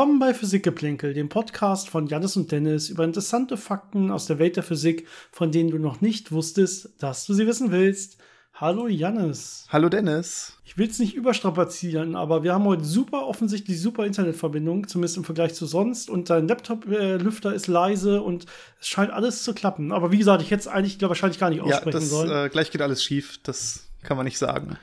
Willkommen bei Physikgeplänkel, dem Podcast von Janis und Dennis über interessante Fakten aus der Welt der Physik, von denen du noch nicht wusstest, dass du sie wissen willst. Hallo Janis. Hallo Dennis. Ich will es nicht überstrapazieren, aber wir haben heute super offensichtlich super Internetverbindung, zumindest im Vergleich zu sonst. Und dein Laptop-Lüfter ist leise und es scheint alles zu klappen. Aber wie gesagt, ich hätte es eigentlich glaub, wahrscheinlich gar nicht aussprechen ja, das, sollen. Äh, gleich geht alles schief, das kann man nicht sagen.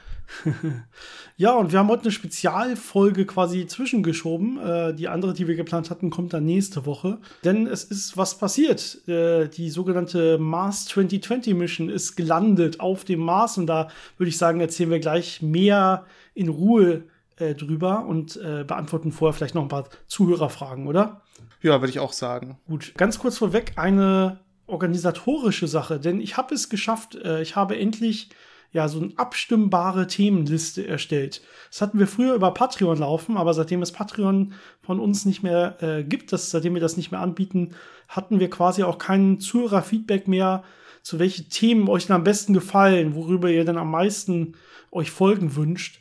ja, und wir haben heute eine Spezialfolge quasi zwischengeschoben. Äh, die andere, die wir geplant hatten, kommt dann nächste Woche. Denn es ist was passiert. Äh, die sogenannte Mars 2020 Mission ist gelandet auf dem Mars. Und da würde ich sagen, erzählen wir gleich mehr in Ruhe äh, drüber und äh, beantworten vorher vielleicht noch ein paar Zuhörerfragen, oder? Ja, würde ich auch sagen. Gut, ganz kurz vorweg eine organisatorische Sache, denn ich habe es geschafft, äh, ich habe endlich ja, so eine abstimmbare Themenliste erstellt. Das hatten wir früher über Patreon laufen, aber seitdem es Patreon von uns nicht mehr äh, gibt, das, seitdem wir das nicht mehr anbieten, hatten wir quasi auch keinen Zuhörerfeedback mehr, zu welche Themen euch dann am besten gefallen, worüber ihr dann am meisten euch Folgen wünscht.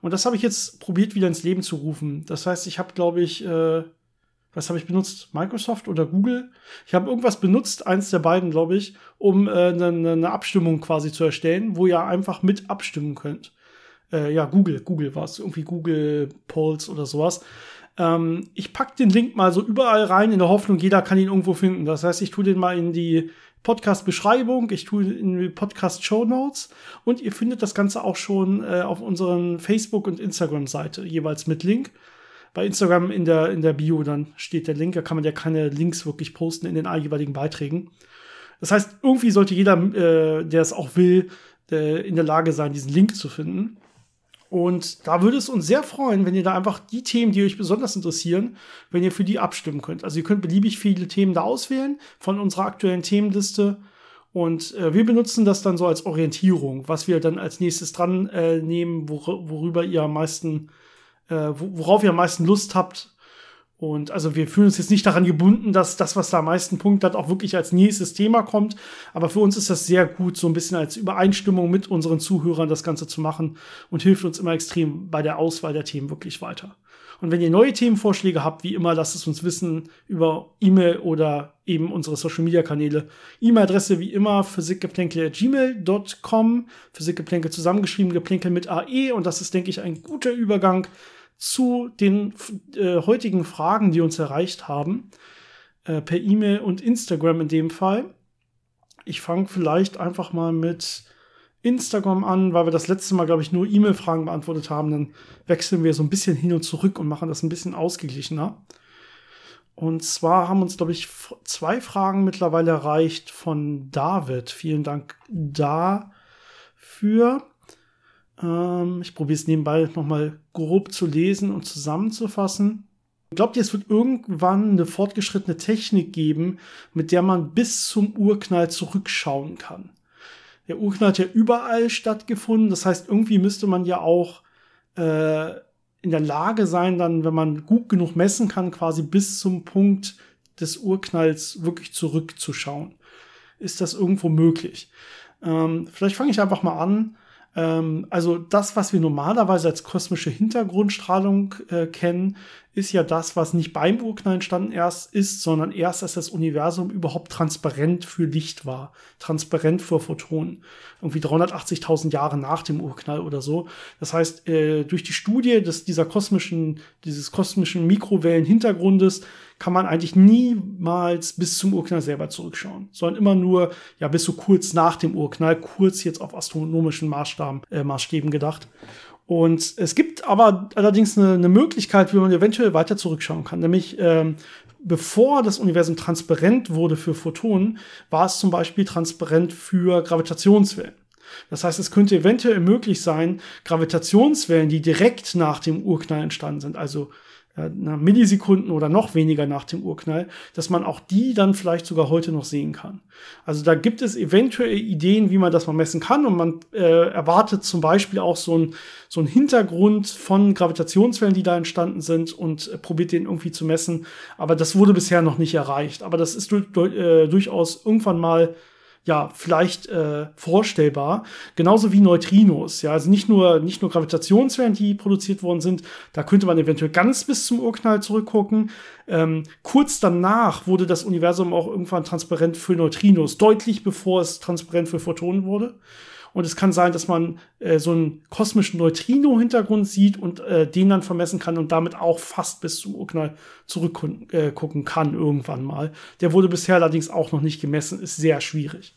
Und das habe ich jetzt probiert wieder ins Leben zu rufen. Das heißt, ich habe, glaube ich, äh, was habe ich benutzt? Microsoft oder Google? Ich habe irgendwas benutzt, eins der beiden, glaube ich, um äh, eine, ne Abstimmung quasi zu erstellen, wo ihr einfach mit abstimmen könnt. Äh, ja, Google, Google war es, irgendwie Google Polls oder sowas. Ähm, ich packe den Link mal so überall rein, in der Hoffnung, jeder kann ihn irgendwo finden. Das heißt, ich tue den mal in die Podcast-Beschreibung, ich tue in die Podcast-Show Notes und ihr findet das Ganze auch schon äh, auf unseren Facebook- und Instagram-Seite, jeweils mit Link bei Instagram in der, in der Bio dann steht der Link. Da kann man ja keine Links wirklich posten in den jeweiligen Beiträgen. Das heißt, irgendwie sollte jeder, äh, der es auch will, äh, in der Lage sein, diesen Link zu finden. Und da würde es uns sehr freuen, wenn ihr da einfach die Themen, die euch besonders interessieren, wenn ihr für die abstimmen könnt. Also ihr könnt beliebig viele Themen da auswählen von unserer aktuellen Themenliste. Und äh, wir benutzen das dann so als Orientierung, was wir dann als nächstes dran äh, nehmen, wor worüber ihr am meisten äh, worauf ihr am meisten Lust habt. Und also wir fühlen uns jetzt nicht daran gebunden, dass das, was da am meisten Punkt hat, auch wirklich als nächstes Thema kommt. Aber für uns ist das sehr gut, so ein bisschen als Übereinstimmung mit unseren Zuhörern das Ganze zu machen und hilft uns immer extrem bei der Auswahl der Themen wirklich weiter. Und wenn ihr neue Themenvorschläge habt, wie immer, lasst es uns wissen über E-Mail oder eben unsere Social Media Kanäle. E-Mail-Adresse wie immer physikgeplänkel.gmail.com. Physikgeplänkel zusammengeschrieben, Geplänkel mit AE. Und das ist, denke ich, ein guter Übergang zu den äh, heutigen Fragen, die uns erreicht haben, äh, per E-Mail und Instagram in dem Fall. Ich fange vielleicht einfach mal mit Instagram an, weil wir das letzte Mal, glaube ich, nur E-Mail-Fragen beantwortet haben. Dann wechseln wir so ein bisschen hin und zurück und machen das ein bisschen ausgeglichener. Und zwar haben uns, glaube ich, zwei Fragen mittlerweile erreicht von David. Vielen Dank dafür. Ähm, ich probiere es nebenbei nochmal grob zu lesen und zusammenzufassen. Glaubt ihr, es wird irgendwann eine fortgeschrittene Technik geben, mit der man bis zum Urknall zurückschauen kann? Der Urknall hat ja überall stattgefunden. Das heißt, irgendwie müsste man ja auch äh, in der Lage sein, dann, wenn man gut genug messen kann, quasi bis zum Punkt des Urknalls wirklich zurückzuschauen. Ist das irgendwo möglich? Ähm, vielleicht fange ich einfach mal an. Ähm, also das, was wir normalerweise als kosmische Hintergrundstrahlung äh, kennen, ist ja das, was nicht beim Urknall entstanden erst ist, sondern erst, als das Universum überhaupt transparent für Licht war, transparent für Photonen. Irgendwie 380.000 Jahre nach dem Urknall oder so. Das heißt, äh, durch die Studie des, dieser kosmischen, dieses kosmischen Mikrowellenhintergrundes kann man eigentlich niemals bis zum Urknall selber zurückschauen, sondern immer nur, ja, bis so kurz nach dem Urknall, kurz jetzt auf astronomischen Maßstaben, äh, Maßstäben gedacht. Und es gibt aber allerdings eine, eine, Möglichkeit, wie man eventuell weiter zurückschauen kann. Nämlich, ähm, bevor das Universum transparent wurde für Photonen, war es zum Beispiel transparent für Gravitationswellen. Das heißt, es könnte eventuell möglich sein, Gravitationswellen, die direkt nach dem Urknall entstanden sind, also äh, Millisekunden oder noch weniger nach dem Urknall, dass man auch die dann vielleicht sogar heute noch sehen kann. Also da gibt es eventuell Ideen, wie man das mal messen kann und man äh, erwartet zum Beispiel auch so ein so ein Hintergrund von Gravitationswellen, die da entstanden sind und äh, probiert den irgendwie zu messen. Aber das wurde bisher noch nicht erreicht. Aber das ist du, du, äh, durchaus irgendwann mal ja, vielleicht äh, vorstellbar. Genauso wie Neutrinos. Ja, also nicht nur, nicht nur Gravitationswellen, die produziert worden sind. Da könnte man eventuell ganz bis zum Urknall zurückgucken. Ähm, kurz danach wurde das Universum auch irgendwann transparent für Neutrinos, deutlich bevor es transparent für Photonen wurde. Und es kann sein, dass man äh, so einen kosmischen Neutrino-Hintergrund sieht und äh, den dann vermessen kann und damit auch fast bis zum Urknall zurückgucken äh, kann irgendwann mal. Der wurde bisher allerdings auch noch nicht gemessen, ist sehr schwierig.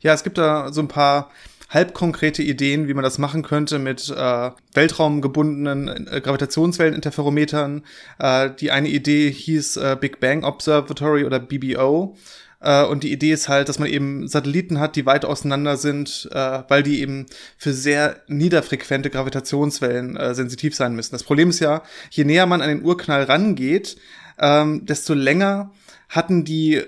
Ja, es gibt da so ein paar halbkonkrete Ideen, wie man das machen könnte mit äh, weltraumgebundenen äh, Gravitationswelleninterferometern. Äh, die eine Idee hieß äh, Big Bang Observatory oder BBO. Äh, und die Idee ist halt, dass man eben Satelliten hat, die weit auseinander sind, äh, weil die eben für sehr niederfrequente Gravitationswellen äh, sensitiv sein müssen. Das Problem ist ja, je näher man an den Urknall rangeht, ähm, desto länger hatten die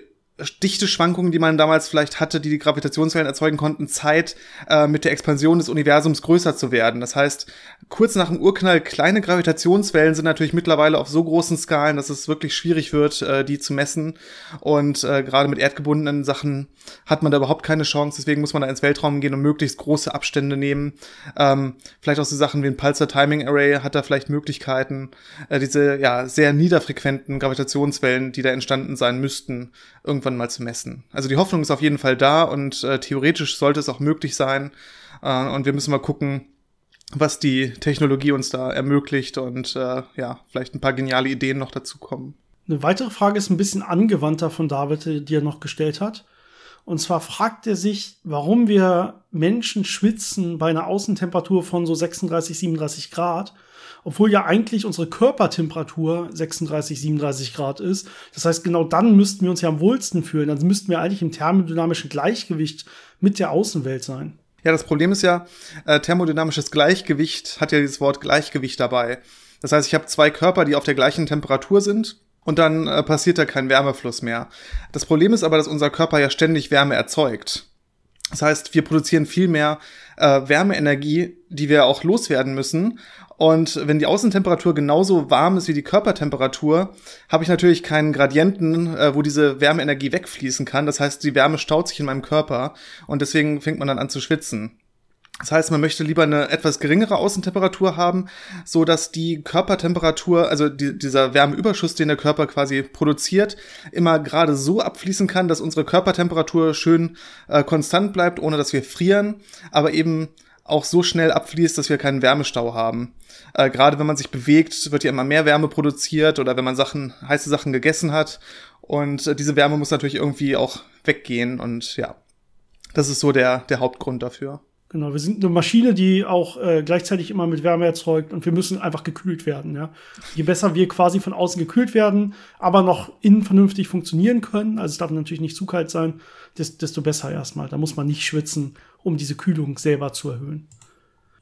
dichte Schwankungen, die man damals vielleicht hatte, die die Gravitationswellen erzeugen konnten, Zeit äh, mit der Expansion des Universums größer zu werden. Das heißt, kurz nach dem Urknall kleine Gravitationswellen sind natürlich mittlerweile auf so großen Skalen, dass es wirklich schwierig wird, äh, die zu messen. Und äh, gerade mit erdgebundenen Sachen hat man da überhaupt keine Chance. Deswegen muss man da ins Weltraum gehen und möglichst große Abstände nehmen. Ähm, vielleicht auch so Sachen wie ein Pulsar Timing Array hat da vielleicht Möglichkeiten, äh, diese ja sehr niederfrequenten Gravitationswellen, die da entstanden sein müssten, irgendwann mal zu messen. Also die Hoffnung ist auf jeden Fall da und äh, theoretisch sollte es auch möglich sein. Äh, und wir müssen mal gucken, was die Technologie uns da ermöglicht und äh, ja, vielleicht ein paar geniale Ideen noch dazu kommen. Eine weitere Frage ist ein bisschen angewandter von David, die er noch gestellt hat. Und zwar fragt er sich, warum wir Menschen schwitzen bei einer Außentemperatur von so 36, 37 Grad, obwohl ja eigentlich unsere Körpertemperatur 36, 37 Grad ist. Das heißt, genau dann müssten wir uns ja am wohlsten fühlen. Dann müssten wir eigentlich im thermodynamischen Gleichgewicht mit der Außenwelt sein. Ja, das Problem ist ja, äh, thermodynamisches Gleichgewicht hat ja dieses Wort Gleichgewicht dabei. Das heißt, ich habe zwei Körper, die auf der gleichen Temperatur sind und dann äh, passiert da kein Wärmefluss mehr. Das Problem ist aber, dass unser Körper ja ständig Wärme erzeugt. Das heißt, wir produzieren viel mehr äh, Wärmeenergie, die wir auch loswerden müssen. Und wenn die Außentemperatur genauso warm ist wie die Körpertemperatur, habe ich natürlich keinen Gradienten, äh, wo diese Wärmeenergie wegfließen kann. Das heißt, die Wärme staut sich in meinem Körper und deswegen fängt man dann an zu schwitzen. Das heißt, man möchte lieber eine etwas geringere Außentemperatur haben, so dass die Körpertemperatur, also die, dieser Wärmeüberschuss, den der Körper quasi produziert, immer gerade so abfließen kann, dass unsere Körpertemperatur schön äh, konstant bleibt, ohne dass wir frieren, aber eben auch so schnell abfließt, dass wir keinen Wärmestau haben. Äh, Gerade wenn man sich bewegt, wird ja immer mehr Wärme produziert oder wenn man Sachen, heiße Sachen gegessen hat. Und äh, diese Wärme muss natürlich irgendwie auch weggehen. Und ja, das ist so der, der Hauptgrund dafür. Genau, wir sind eine Maschine, die auch äh, gleichzeitig immer mit Wärme erzeugt und wir müssen einfach gekühlt werden. Ja? Je besser wir quasi von außen gekühlt werden, aber noch innen vernünftig funktionieren können, also es darf natürlich nicht zu kalt sein, desto besser erstmal. Da muss man nicht schwitzen, um diese Kühlung selber zu erhöhen.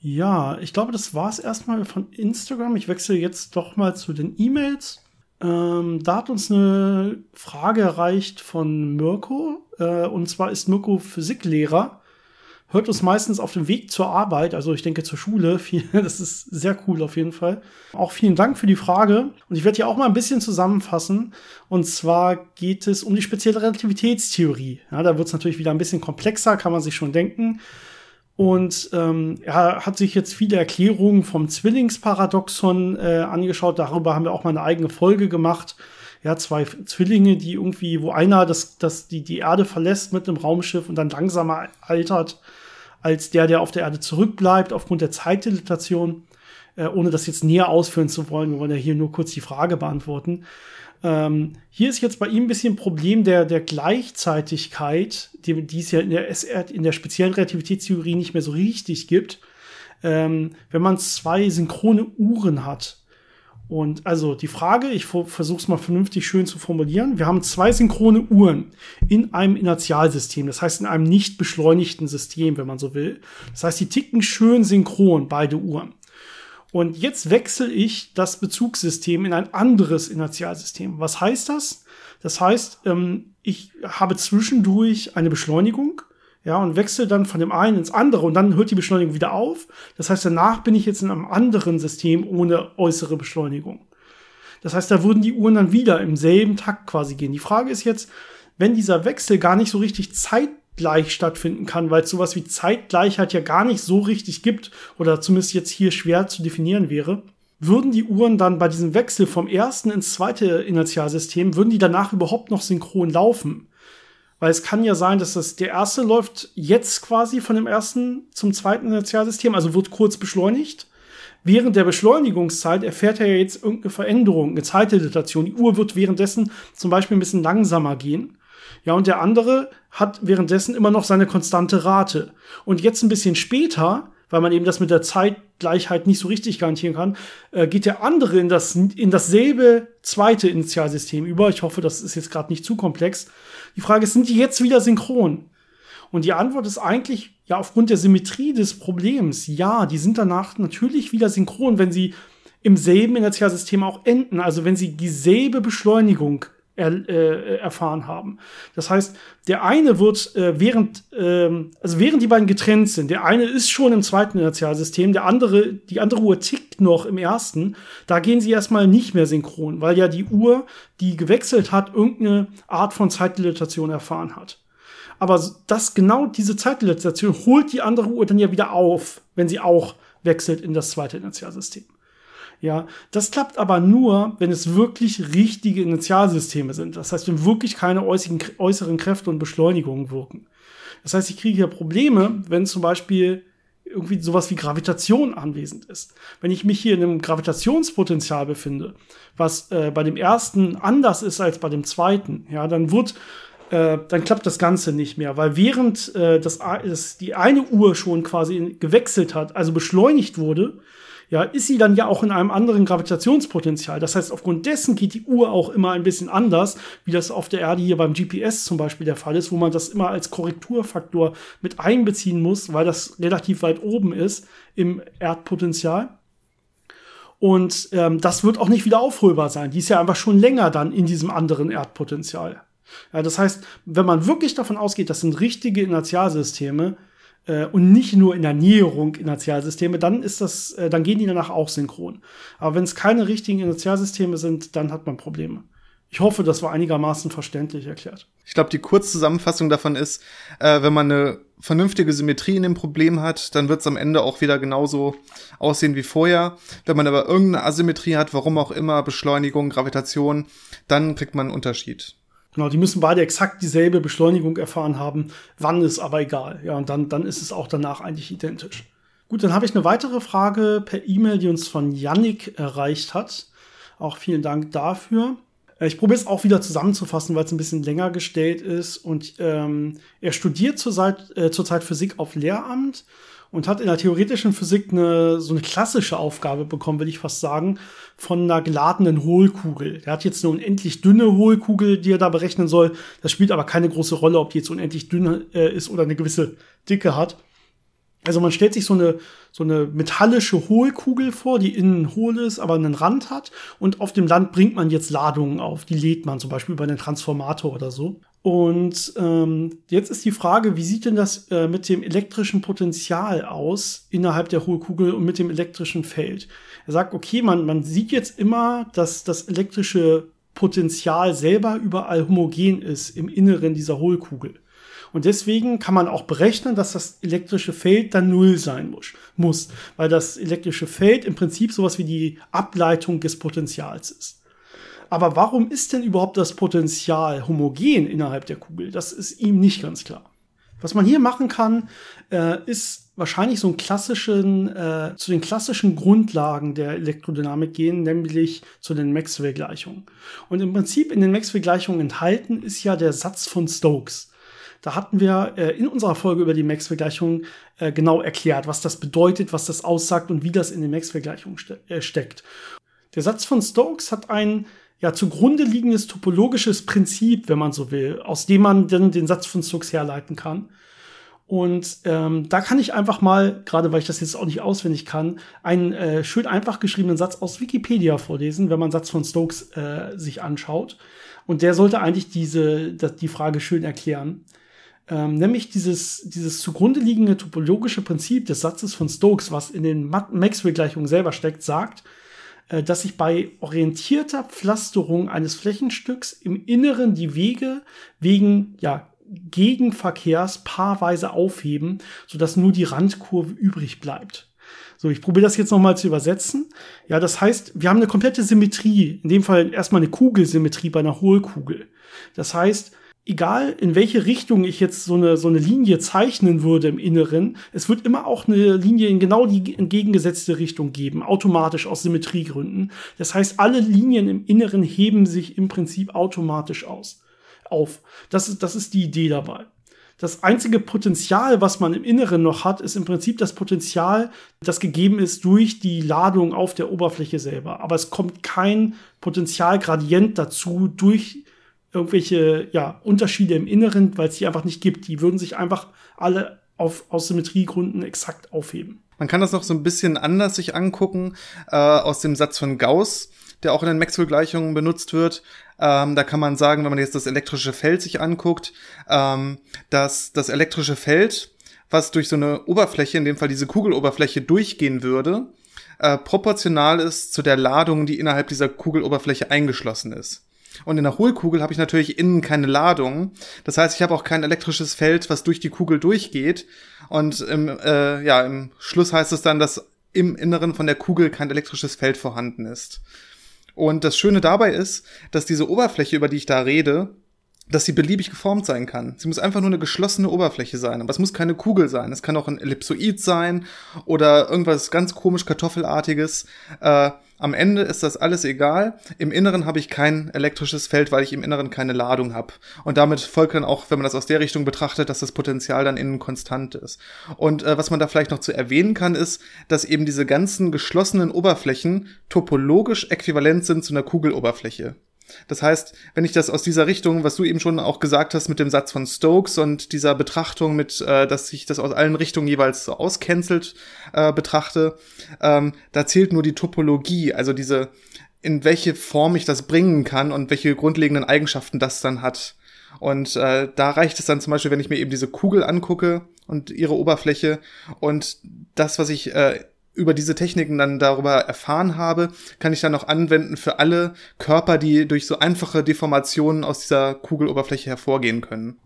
Ja, ich glaube, das war es erstmal von Instagram. Ich wechsle jetzt doch mal zu den E-Mails. Ähm, da hat uns eine Frage erreicht von Mirko. Äh, und zwar ist Mirko Physiklehrer hört uns meistens auf dem Weg zur Arbeit, also ich denke zur Schule. Das ist sehr cool auf jeden Fall. Auch vielen Dank für die Frage. Und ich werde hier auch mal ein bisschen zusammenfassen. Und zwar geht es um die spezielle Relativitätstheorie. Ja, da wird es natürlich wieder ein bisschen komplexer, kann man sich schon denken. Und ähm, er hat sich jetzt viele Erklärungen vom Zwillingsparadoxon äh, angeschaut. Darüber haben wir auch mal eine eigene Folge gemacht. Ja, zwei Zwillinge, die irgendwie, wo einer das, das die, die Erde verlässt mit einem Raumschiff und dann langsamer altert als der, der auf der Erde zurückbleibt aufgrund der Zeitdilatation. Äh, ohne das jetzt näher ausführen zu wollen, wir wollen ja hier nur kurz die Frage beantworten. Ähm, hier ist jetzt bei ihm ein bisschen ein Problem der, der Gleichzeitigkeit, die, die es ja in der, in der speziellen Relativitätstheorie nicht mehr so richtig gibt. Ähm, wenn man zwei synchrone Uhren hat, und also die Frage, ich versuche es mal vernünftig schön zu formulieren. Wir haben zwei synchrone Uhren in einem Inertialsystem, das heißt in einem nicht beschleunigten System, wenn man so will. Das heißt, die ticken schön synchron, beide Uhren. Und jetzt wechsle ich das Bezugssystem in ein anderes Inertialsystem. Was heißt das? Das heißt, ähm, ich habe zwischendurch eine Beschleunigung ja, und wechsle dann von dem einen ins andere und dann hört die Beschleunigung wieder auf. Das heißt, danach bin ich jetzt in einem anderen System ohne äußere Beschleunigung. Das heißt, da würden die Uhren dann wieder im selben Takt quasi gehen. Die Frage ist jetzt, wenn dieser Wechsel gar nicht so richtig Zeit zeitgleich stattfinden kann, weil es sowas wie Zeitgleichheit ja gar nicht so richtig gibt oder zumindest jetzt hier schwer zu definieren wäre, würden die Uhren dann bei diesem Wechsel vom ersten ins zweite Inertialsystem, würden die danach überhaupt noch synchron laufen? Weil es kann ja sein, dass das, der erste läuft jetzt quasi von dem ersten zum zweiten Inertialsystem, also wird kurz beschleunigt. Während der Beschleunigungszeit erfährt er ja jetzt irgendeine Veränderung, eine Zeitdilatation. Die Uhr wird währenddessen zum Beispiel ein bisschen langsamer gehen. Ja, und der andere hat währenddessen immer noch seine konstante Rate. Und jetzt ein bisschen später, weil man eben das mit der Zeitgleichheit nicht so richtig garantieren kann, äh, geht der andere in, das, in dasselbe zweite Initialsystem über. Ich hoffe, das ist jetzt gerade nicht zu komplex. Die Frage ist, sind die jetzt wieder synchron? Und die Antwort ist eigentlich, ja, aufgrund der Symmetrie des Problems, ja, die sind danach natürlich wieder synchron, wenn sie im selben Inertialsystem auch enden, also wenn sie dieselbe Beschleunigung er, äh, erfahren haben. Das heißt, der eine wird äh, während, ähm, also während die beiden getrennt sind, der eine ist schon im zweiten Inertialsystem, der andere, die andere Uhr tickt noch im ersten, da gehen sie erstmal nicht mehr synchron, weil ja die Uhr, die gewechselt hat, irgendeine Art von Zeitdilatation erfahren hat. Aber das genau diese Zeitdilatation holt die andere Uhr dann ja wieder auf, wenn sie auch wechselt in das zweite Inertialsystem. Ja, das klappt aber nur, wenn es wirklich richtige Initialsysteme sind. Das heißt, wenn wirklich keine äußeren Kräfte und Beschleunigungen wirken. Das heißt, ich kriege hier Probleme, wenn zum Beispiel irgendwie sowas wie Gravitation anwesend ist. Wenn ich mich hier in einem Gravitationspotenzial befinde, was äh, bei dem ersten anders ist als bei dem zweiten, ja, dann wird äh, dann klappt das Ganze nicht mehr, weil während äh, das, das, die eine Uhr schon quasi gewechselt hat, also beschleunigt wurde, ja, ist sie dann ja auch in einem anderen Gravitationspotenzial. Das heißt, aufgrund dessen geht die Uhr auch immer ein bisschen anders, wie das auf der Erde hier beim GPS zum Beispiel der Fall ist, wo man das immer als Korrekturfaktor mit einbeziehen muss, weil das relativ weit oben ist im Erdpotenzial. Und ähm, das wird auch nicht wieder aufholbar sein. Die ist ja einfach schon länger dann in diesem anderen Erdpotenzial. Ja, das heißt, wenn man wirklich davon ausgeht, das sind richtige Inertialsysteme, äh, und nicht nur in der Näherung Inertialsysteme, dann ist das, äh, dann gehen die danach auch synchron. Aber wenn es keine richtigen Inertialsysteme sind, dann hat man Probleme. Ich hoffe, das war einigermaßen verständlich erklärt. Ich glaube, die Kurzzusammenfassung davon ist, äh, wenn man eine vernünftige Symmetrie in dem Problem hat, dann wird es am Ende auch wieder genauso aussehen wie vorher. Wenn man aber irgendeine Asymmetrie hat, warum auch immer, Beschleunigung, Gravitation, dann kriegt man einen Unterschied. Genau, die müssen beide exakt dieselbe Beschleunigung erfahren haben. Wann ist aber egal. Ja, und dann, dann ist es auch danach eigentlich identisch. Gut, dann habe ich eine weitere Frage per E-Mail, die uns von Yannick erreicht hat. Auch vielen Dank dafür. Äh, ich probiere es auch wieder zusammenzufassen, weil es ein bisschen länger gestellt ist. Und ähm, er studiert zurzeit, äh, zurzeit Physik auf Lehramt und hat in der theoretischen Physik eine, so eine klassische Aufgabe bekommen, will ich fast sagen, von einer geladenen Hohlkugel. Er hat jetzt eine unendlich dünne Hohlkugel, die er da berechnen soll. Das spielt aber keine große Rolle, ob die jetzt unendlich dünn äh, ist oder eine gewisse Dicke hat. Also man stellt sich so eine, so eine metallische Hohlkugel vor, die innen hohl ist, aber einen Rand hat. Und auf dem Land bringt man jetzt Ladungen auf. Die lädt man zum Beispiel über einen Transformator oder so. Und ähm, jetzt ist die Frage, wie sieht denn das äh, mit dem elektrischen Potenzial aus innerhalb der Hohlkugel und mit dem elektrischen Feld? Er sagt, okay, man, man sieht jetzt immer, dass das elektrische Potenzial selber überall homogen ist im Inneren dieser Hohlkugel. Und deswegen kann man auch berechnen, dass das elektrische Feld dann null sein muss, muss, weil das elektrische Feld im Prinzip sowas wie die Ableitung des Potentials ist. Aber warum ist denn überhaupt das Potenzial homogen innerhalb der Kugel? Das ist ihm nicht ganz klar. Was man hier machen kann, äh, ist wahrscheinlich so einen klassischen, äh, zu den klassischen Grundlagen der Elektrodynamik gehen, nämlich zu den Maxwell-Gleichungen. Und im Prinzip in den Maxwell-Gleichungen enthalten ist ja der Satz von Stokes. Da hatten wir äh, in unserer Folge über die Maxwell-Gleichungen äh, genau erklärt, was das bedeutet, was das aussagt und wie das in den Maxwell-Gleichungen ste äh, steckt. Der Satz von Stokes hat einen ja zugrunde liegendes topologisches Prinzip, wenn man so will, aus dem man dann den Satz von Stokes herleiten kann. Und ähm, da kann ich einfach mal, gerade weil ich das jetzt auch nicht auswendig kann, einen äh, schön einfach geschriebenen Satz aus Wikipedia vorlesen, wenn man Satz von Stokes äh, sich anschaut. Und der sollte eigentlich diese, die Frage schön erklären. Ähm, nämlich dieses, dieses zugrunde liegende topologische Prinzip des Satzes von Stokes, was in den Maxwell-Gleichungen selber steckt, sagt, dass sich bei orientierter Pflasterung eines Flächenstücks im Inneren die Wege wegen ja, Gegenverkehrs paarweise aufheben, sodass nur die Randkurve übrig bleibt. So, ich probiere das jetzt nochmal zu übersetzen. Ja, das heißt, wir haben eine komplette Symmetrie. In dem Fall erstmal eine Kugelsymmetrie bei einer Hohlkugel. Das heißt, egal in welche Richtung ich jetzt so eine, so eine Linie zeichnen würde im Inneren, es wird immer auch eine Linie in genau die entgegengesetzte Richtung geben, automatisch aus Symmetriegründen. Das heißt, alle Linien im Inneren heben sich im Prinzip automatisch aus, auf. Das ist, das ist die Idee dabei. Das einzige Potenzial, was man im Inneren noch hat, ist im Prinzip das Potenzial, das gegeben ist durch die Ladung auf der Oberfläche selber. Aber es kommt kein Potentialgradient dazu durch irgendwelche ja, Unterschiede im Inneren, weil es die einfach nicht gibt. Die würden sich einfach alle auf, aus Symmetriegründen exakt aufheben. Man kann das noch so ein bisschen anders sich angucken, äh, aus dem Satz von Gauss, der auch in den Maxwell-Gleichungen benutzt wird. Ähm, da kann man sagen, wenn man jetzt das elektrische Feld sich anguckt, ähm, dass das elektrische Feld, was durch so eine Oberfläche, in dem Fall diese Kugeloberfläche, durchgehen würde, äh, proportional ist zu der Ladung, die innerhalb dieser Kugeloberfläche eingeschlossen ist. Und in der Hohlkugel habe ich natürlich innen keine Ladung. Das heißt, ich habe auch kein elektrisches Feld, was durch die Kugel durchgeht. Und im, äh, ja, im Schluss heißt es dann, dass im Inneren von der Kugel kein elektrisches Feld vorhanden ist. Und das Schöne dabei ist, dass diese Oberfläche, über die ich da rede, dass sie beliebig geformt sein kann. Sie muss einfach nur eine geschlossene Oberfläche sein. Aber es muss keine Kugel sein. Es kann auch ein Ellipsoid sein oder irgendwas ganz komisch Kartoffelartiges. Äh, am Ende ist das alles egal. Im Inneren habe ich kein elektrisches Feld, weil ich im Inneren keine Ladung habe. Und damit folgt dann auch, wenn man das aus der Richtung betrachtet, dass das Potenzial dann innen konstant ist. Und äh, was man da vielleicht noch zu erwähnen kann, ist, dass eben diese ganzen geschlossenen Oberflächen topologisch äquivalent sind zu einer Kugeloberfläche. Das heißt, wenn ich das aus dieser Richtung, was du eben schon auch gesagt hast mit dem Satz von Stokes und dieser Betrachtung mit, äh, dass sich das aus allen Richtungen jeweils so auscancelt äh, betrachte, ähm, da zählt nur die Topologie, also diese, in welche Form ich das bringen kann und welche grundlegenden Eigenschaften das dann hat. Und äh, da reicht es dann zum Beispiel, wenn ich mir eben diese Kugel angucke und ihre Oberfläche und das, was ich äh, über diese Techniken dann darüber erfahren habe, kann ich dann auch anwenden für alle Körper, die durch so einfache Deformationen aus dieser Kugeloberfläche hervorgehen können.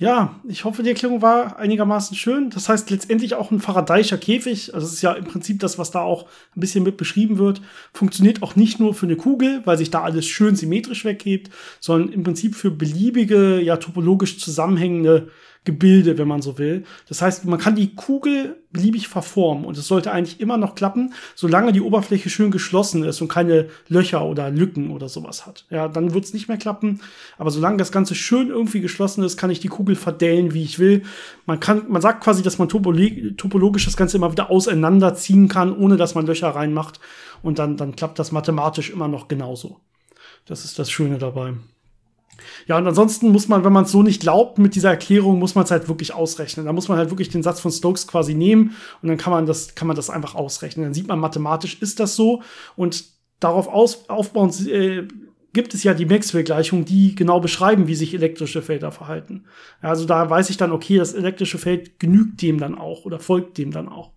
Ja, ich hoffe, die Erklärung war einigermaßen schön. Das heißt letztendlich auch ein Faradayischer Käfig, also das ist ja im Prinzip das, was da auch ein bisschen mit beschrieben wird, funktioniert auch nicht nur für eine Kugel, weil sich da alles schön symmetrisch weghebt, sondern im Prinzip für beliebige, ja topologisch zusammenhängende Gebilde, wenn man so will. Das heißt, man kann die Kugel beliebig verformen und es sollte eigentlich immer noch klappen, solange die Oberfläche schön geschlossen ist und keine Löcher oder Lücken oder sowas hat. Ja, dann wird es nicht mehr klappen. Aber solange das Ganze schön irgendwie geschlossen ist, kann ich die Kugel verdellen, wie ich will. Man kann, man sagt quasi, dass man topologisch das Ganze immer wieder auseinanderziehen kann, ohne dass man Löcher reinmacht. Und dann, dann klappt das mathematisch immer noch genauso. Das ist das Schöne dabei. Ja, und ansonsten muss man, wenn man es so nicht glaubt, mit dieser Erklärung muss man es halt wirklich ausrechnen. Da muss man halt wirklich den Satz von Stokes quasi nehmen und dann kann man das, kann man das einfach ausrechnen. Dann sieht man mathematisch ist das so und darauf aus, aufbauend äh, gibt es ja die Maxwell-Gleichungen, die genau beschreiben, wie sich elektrische Felder verhalten. Also da weiß ich dann, okay, das elektrische Feld genügt dem dann auch oder folgt dem dann auch.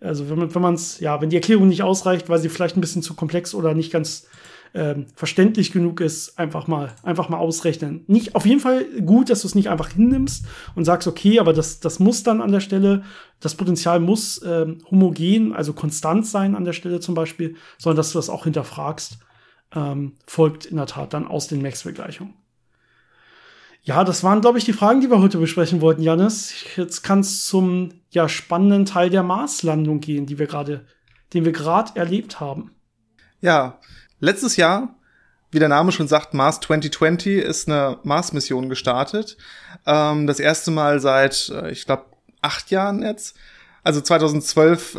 Also wenn man, wenn ja, wenn die Erklärung nicht ausreicht, weil sie vielleicht ein bisschen zu komplex oder nicht ganz ähm, verständlich genug ist, einfach mal, einfach mal ausrechnen. Nicht, auf jeden Fall gut, dass du es nicht einfach hinnimmst und sagst, okay, aber das, das muss dann an der Stelle, das Potenzial muss ähm, homogen, also konstant sein an der Stelle zum Beispiel, sondern dass du das auch hinterfragst, ähm, folgt in der Tat dann aus den Maxwell-Gleichungen. Ja, das waren, glaube ich, die Fragen, die wir heute besprechen wollten, Janis. Jetzt kann es zum ja, spannenden Teil der Marslandung gehen, die wir gerade, den wir gerade erlebt haben. Ja, Letztes Jahr, wie der Name schon sagt, Mars 2020 ist eine Mars-Mission gestartet. Ähm, das erste Mal seit, äh, ich glaube, acht Jahren jetzt. Also 2012 äh,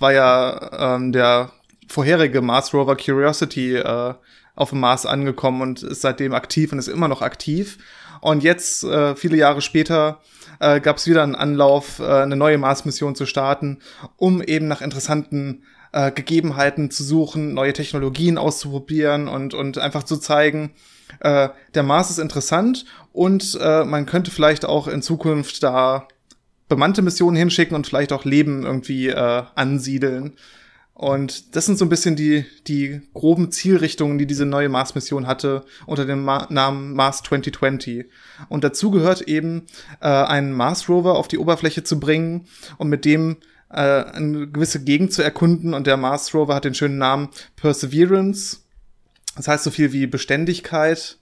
war ja ähm, der vorherige Mars Rover Curiosity äh, auf dem Mars angekommen und ist seitdem aktiv und ist immer noch aktiv. Und jetzt, äh, viele Jahre später, äh, gab es wieder einen Anlauf, äh, eine neue Mars-Mission zu starten, um eben nach interessanten äh, Gegebenheiten zu suchen, neue Technologien auszuprobieren und, und einfach zu zeigen, äh, der Mars ist interessant und äh, man könnte vielleicht auch in Zukunft da bemannte Missionen hinschicken und vielleicht auch Leben irgendwie äh, ansiedeln. Und das sind so ein bisschen die, die groben Zielrichtungen, die diese neue Mars-Mission hatte unter dem Ma Namen Mars 2020. Und dazu gehört eben, äh, einen Mars-Rover auf die Oberfläche zu bringen und mit dem äh, eine gewisse Gegend zu erkunden. Und der Mars-Rover hat den schönen Namen Perseverance. Das heißt so viel wie Beständigkeit.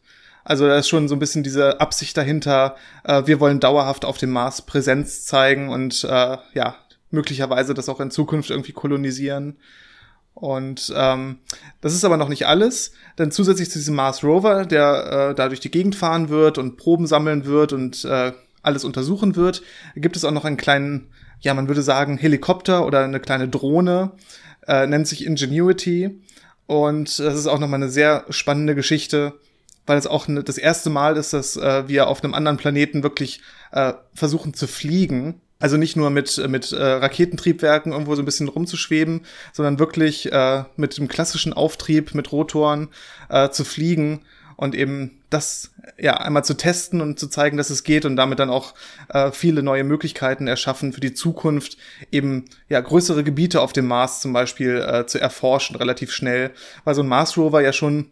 Also da ist schon so ein bisschen diese Absicht dahinter, äh, wir wollen dauerhaft auf dem Mars Präsenz zeigen und äh, ja, möglicherweise das auch in Zukunft irgendwie kolonisieren. Und ähm, das ist aber noch nicht alles, denn zusätzlich zu diesem Mars Rover, der äh, da durch die Gegend fahren wird und Proben sammeln wird und äh, alles untersuchen wird, gibt es auch noch einen kleinen, ja, man würde sagen, Helikopter oder eine kleine Drohne, äh, nennt sich Ingenuity. Und das ist auch nochmal eine sehr spannende Geschichte, weil es auch ne, das erste Mal ist, dass äh, wir auf einem anderen Planeten wirklich äh, versuchen zu fliegen also nicht nur mit, mit äh, Raketentriebwerken irgendwo so ein bisschen rumzuschweben, sondern wirklich äh, mit dem klassischen Auftrieb, mit Rotoren äh, zu fliegen und eben das ja einmal zu testen und zu zeigen, dass es geht und damit dann auch äh, viele neue Möglichkeiten erschaffen für die Zukunft, eben ja größere Gebiete auf dem Mars zum Beispiel äh, zu erforschen relativ schnell, weil so ein Mars Rover ja schon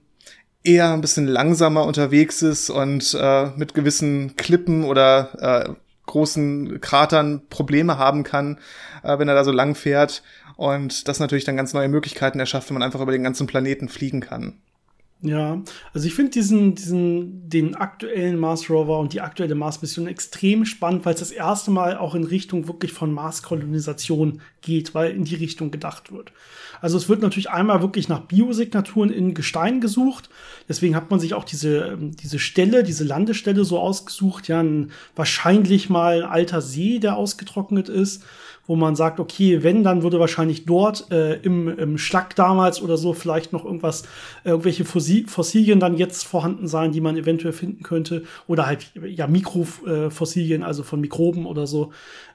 eher ein bisschen langsamer unterwegs ist und äh, mit gewissen Klippen oder äh, großen Kratern Probleme haben kann, äh, wenn er da so lang fährt. Und das natürlich dann ganz neue Möglichkeiten erschafft, wenn man einfach über den ganzen Planeten fliegen kann. Ja, also ich finde diesen, diesen, den aktuellen Mars Rover und die aktuelle Mars-Mission extrem spannend, weil es das erste Mal auch in Richtung wirklich von Mars-Kolonisation geht, weil in die Richtung gedacht wird. Also es wird natürlich einmal wirklich nach Biosignaturen in Gestein gesucht. Deswegen hat man sich auch diese, ähm, diese Stelle, diese Landestelle so ausgesucht, ja, ein, wahrscheinlich mal ein alter See, der ausgetrocknet ist wo man sagt, okay, wenn, dann würde wahrscheinlich dort äh, im, im Schlag damals oder so vielleicht noch irgendwas, äh, irgendwelche Fossilien dann jetzt vorhanden sein, die man eventuell finden könnte. Oder halt ja Mikrofossilien, also von Mikroben oder so.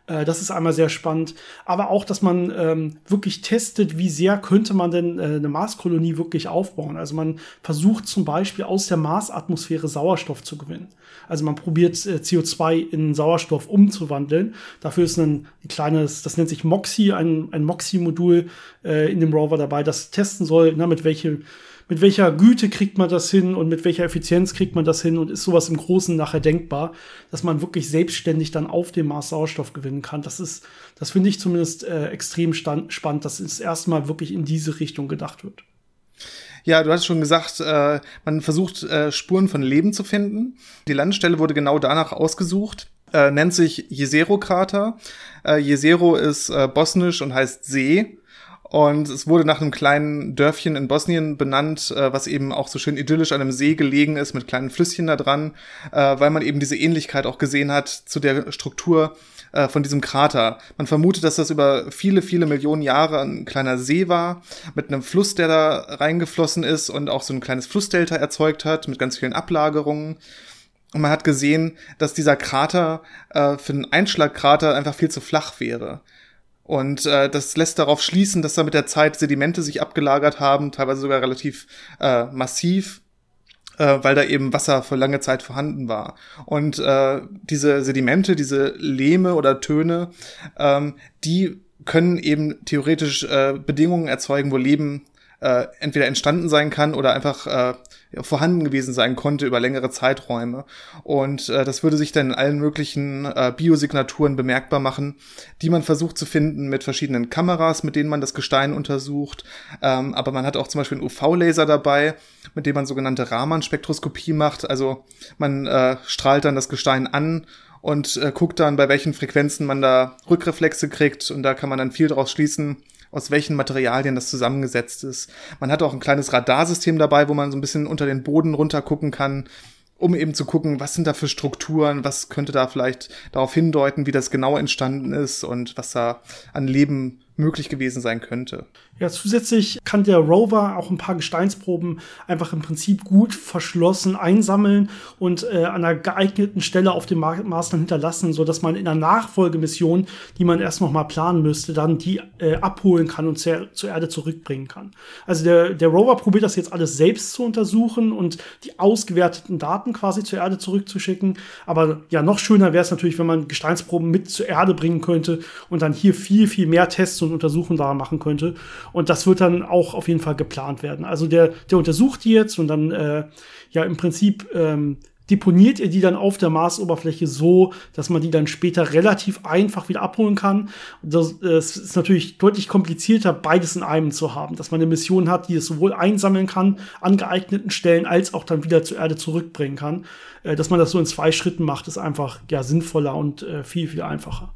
Äh, das ist einmal sehr spannend. Aber auch, dass man ähm, wirklich testet, wie sehr könnte man denn äh, eine Marskolonie wirklich aufbauen. Also man versucht zum Beispiel aus der Marsatmosphäre Sauerstoff zu gewinnen. Also man probiert äh, CO2 in Sauerstoff umzuwandeln. Dafür ist ein, ein kleines, das nennt sich MOXIE, ein, ein MOXIE-Modul äh, in dem Rover dabei, das testen soll, na, mit welchem mit welcher Güte kriegt man das hin und mit welcher Effizienz kriegt man das hin und ist sowas im Großen nachher denkbar, dass man wirklich selbstständig dann auf dem Mars Sauerstoff gewinnen kann. Das ist, das finde ich zumindest äh, extrem spannend, dass es erstmal wirklich in diese Richtung gedacht wird. Ja, du hast schon gesagt, äh, man versucht äh, Spuren von Leben zu finden. Die Landestelle wurde genau danach ausgesucht. Äh, nennt sich Jezero-Krater. Äh, Jezero ist äh, bosnisch und heißt See. Und es wurde nach einem kleinen Dörfchen in Bosnien benannt, äh, was eben auch so schön idyllisch an einem See gelegen ist, mit kleinen Flüsschen da dran, äh, weil man eben diese Ähnlichkeit auch gesehen hat zu der Struktur äh, von diesem Krater. Man vermutet, dass das über viele, viele Millionen Jahre ein kleiner See war, mit einem Fluss, der da reingeflossen ist und auch so ein kleines Flussdelta erzeugt hat, mit ganz vielen Ablagerungen. Und man hat gesehen, dass dieser Krater äh, für einen Einschlagkrater einfach viel zu flach wäre. Und äh, das lässt darauf schließen, dass da mit der Zeit Sedimente sich abgelagert haben, teilweise sogar relativ äh, massiv, äh, weil da eben Wasser für lange Zeit vorhanden war. Und äh, diese Sedimente, diese Lehme oder Töne, ähm, die können eben theoretisch äh, Bedingungen erzeugen, wo Leben äh, entweder entstanden sein kann oder einfach äh, vorhanden gewesen sein konnte über längere Zeiträume. Und äh, das würde sich dann in allen möglichen äh, Biosignaturen bemerkbar machen, die man versucht zu finden mit verschiedenen Kameras, mit denen man das Gestein untersucht. Ähm, aber man hat auch zum Beispiel einen UV-Laser dabei, mit dem man sogenannte Raman-Spektroskopie macht. Also man äh, strahlt dann das Gestein an und äh, guckt dann, bei welchen Frequenzen man da Rückreflexe kriegt. Und da kann man dann viel daraus schließen, aus welchen Materialien das zusammengesetzt ist. Man hat auch ein kleines Radarsystem dabei, wo man so ein bisschen unter den Boden runter gucken kann, um eben zu gucken, was sind da für Strukturen, was könnte da vielleicht darauf hindeuten, wie das genau entstanden ist und was da an Leben möglich gewesen sein könnte. Ja, zusätzlich kann der Rover auch ein paar Gesteinsproben einfach im Prinzip gut verschlossen einsammeln und äh, an einer geeigneten Stelle auf dem Mars dann hinterlassen, so dass man in einer Nachfolgemission, die man erst noch mal planen müsste, dann die äh, abholen kann und zur, zur Erde zurückbringen kann. Also der, der Rover probiert das jetzt alles selbst zu untersuchen und die ausgewerteten Daten quasi zur Erde zurückzuschicken. Aber ja, noch schöner wäre es natürlich, wenn man Gesteinsproben mit zur Erde bringen könnte und dann hier viel, viel mehr Tests und und Untersuchungen da machen könnte. Und das wird dann auch auf jeden Fall geplant werden. Also der, der untersucht die jetzt und dann äh, ja im Prinzip ähm, deponiert ihr die dann auf der Marsoberfläche so, dass man die dann später relativ einfach wieder abholen kann. Das, das ist natürlich deutlich komplizierter, beides in einem zu haben, dass man eine Mission hat, die es sowohl einsammeln kann an geeigneten Stellen, als auch dann wieder zur Erde zurückbringen kann. Äh, dass man das so in zwei Schritten macht, ist einfach ja sinnvoller und äh, viel, viel einfacher.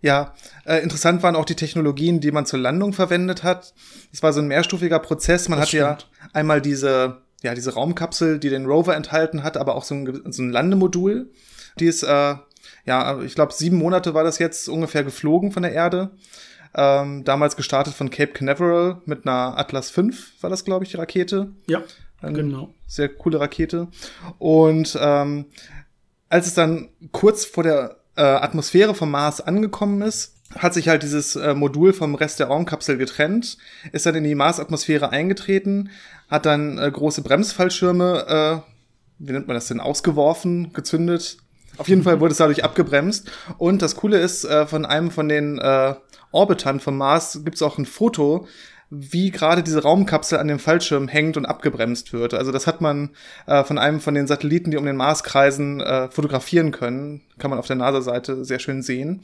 Ja, äh, interessant waren auch die Technologien, die man zur Landung verwendet hat. Es war so ein mehrstufiger Prozess. Man das hat stimmt. ja einmal diese ja, diese Raumkapsel, die den Rover enthalten hat, aber auch so ein, so ein Landemodul. Die ist, äh, ja, ich glaube, sieben Monate war das jetzt ungefähr geflogen von der Erde. Ähm, damals gestartet von Cape Canaveral mit einer Atlas V, war das, glaube ich, die Rakete. Ja, Eine genau. Sehr coole Rakete. Und ähm, als es dann kurz vor der äh, Atmosphäre vom Mars angekommen ist, hat sich halt dieses äh, Modul vom Rest der Raumkapsel getrennt, ist dann in die Marsatmosphäre eingetreten, hat dann äh, große Bremsfallschirme, äh, wie nennt man das denn, ausgeworfen, gezündet. Auf jeden Fall wurde es dadurch abgebremst. Und das Coole ist, äh, von einem von den äh, Orbitern vom Mars gibt es auch ein Foto, wie gerade diese Raumkapsel an dem Fallschirm hängt und abgebremst wird. Also das hat man äh, von einem von den Satelliten, die um den Mars kreisen, äh, fotografieren können. Kann man auf der NASA-Seite sehr schön sehen.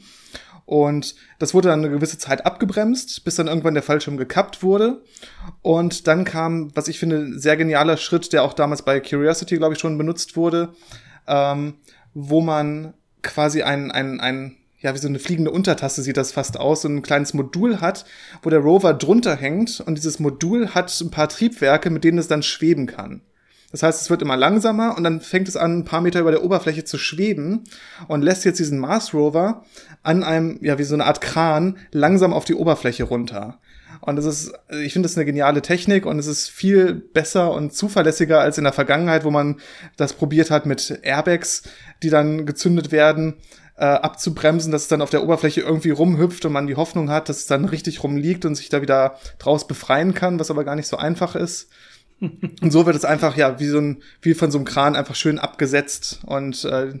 Und das wurde dann eine gewisse Zeit abgebremst, bis dann irgendwann der Fallschirm gekappt wurde. Und dann kam, was ich finde, sehr genialer Schritt, der auch damals bei Curiosity, glaube ich, schon benutzt wurde, ähm, wo man quasi ein, ein, ein, ja, wie so eine fliegende Untertasse sieht das fast aus, so ein kleines Modul hat, wo der Rover drunter hängt und dieses Modul hat ein paar Triebwerke, mit denen es dann schweben kann. Das heißt, es wird immer langsamer und dann fängt es an, ein paar Meter über der Oberfläche zu schweben und lässt jetzt diesen Mars Rover an einem, ja, wie so eine Art Kran langsam auf die Oberfläche runter. Und das ist, ich finde das eine geniale Technik und es ist viel besser und zuverlässiger als in der Vergangenheit, wo man das probiert hat mit Airbags, die dann gezündet werden, äh, abzubremsen, dass es dann auf der Oberfläche irgendwie rumhüpft und man die Hoffnung hat, dass es dann richtig rumliegt und sich da wieder draus befreien kann, was aber gar nicht so einfach ist. Und so wird es einfach, ja, wie so ein, wie von so einem Kran einfach schön abgesetzt und äh,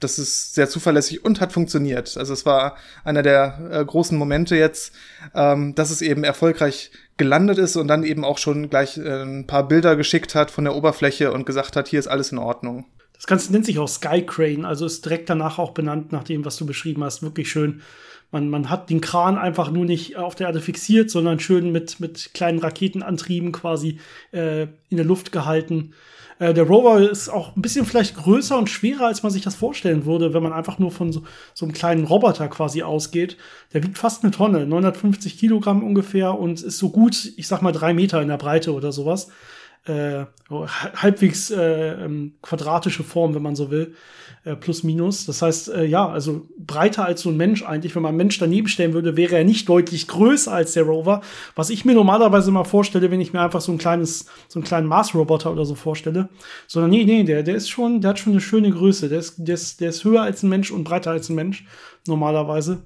das ist sehr zuverlässig und hat funktioniert. Also es war einer der äh, großen Momente jetzt, ähm, dass es eben erfolgreich gelandet ist und dann eben auch schon gleich äh, ein paar Bilder geschickt hat von der Oberfläche und gesagt hat, hier ist alles in Ordnung. Das Ganze nennt sich auch Sky Crane, also ist direkt danach auch benannt nach dem, was du beschrieben hast. Wirklich schön man, man hat den Kran einfach nur nicht auf der Erde fixiert, sondern schön mit, mit kleinen Raketenantrieben quasi äh, in der Luft gehalten. Äh, der Rover ist auch ein bisschen vielleicht größer und schwerer, als man sich das vorstellen würde, wenn man einfach nur von so, so einem kleinen Roboter quasi ausgeht. Der wiegt fast eine Tonne, 950 Kilogramm ungefähr und ist so gut, ich sag mal drei Meter in der Breite oder sowas. Äh, halbwegs äh, ähm, quadratische Form, wenn man so will äh, plus minus. Das heißt, äh, ja, also breiter als so ein Mensch eigentlich. Wenn man einen Mensch daneben stellen würde, wäre er nicht deutlich größer als der Rover. Was ich mir normalerweise mal vorstelle, wenn ich mir einfach so ein kleines, so einen kleinen Mars-Roboter oder so vorstelle. Sondern nee, nee, der, der ist schon, der hat schon eine schöne Größe. Der ist, der ist, der ist höher als ein Mensch und breiter als ein Mensch, normalerweise.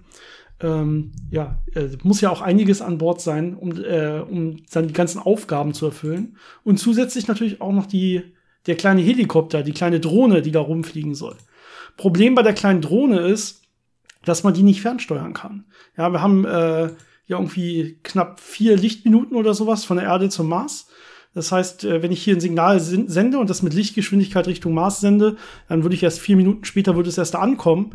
Ähm, ja, äh, muss ja auch einiges an Bord sein, um, äh, um dann die ganzen Aufgaben zu erfüllen. Und zusätzlich natürlich auch noch die, der kleine Helikopter, die kleine Drohne, die da rumfliegen soll. Problem bei der kleinen Drohne ist, dass man die nicht fernsteuern kann. Ja, wir haben äh, ja irgendwie knapp vier Lichtminuten oder sowas von der Erde zum Mars. Das heißt, äh, wenn ich hier ein Signal sende und das mit Lichtgeschwindigkeit Richtung Mars sende, dann würde ich erst vier Minuten später würde es erst da ankommen.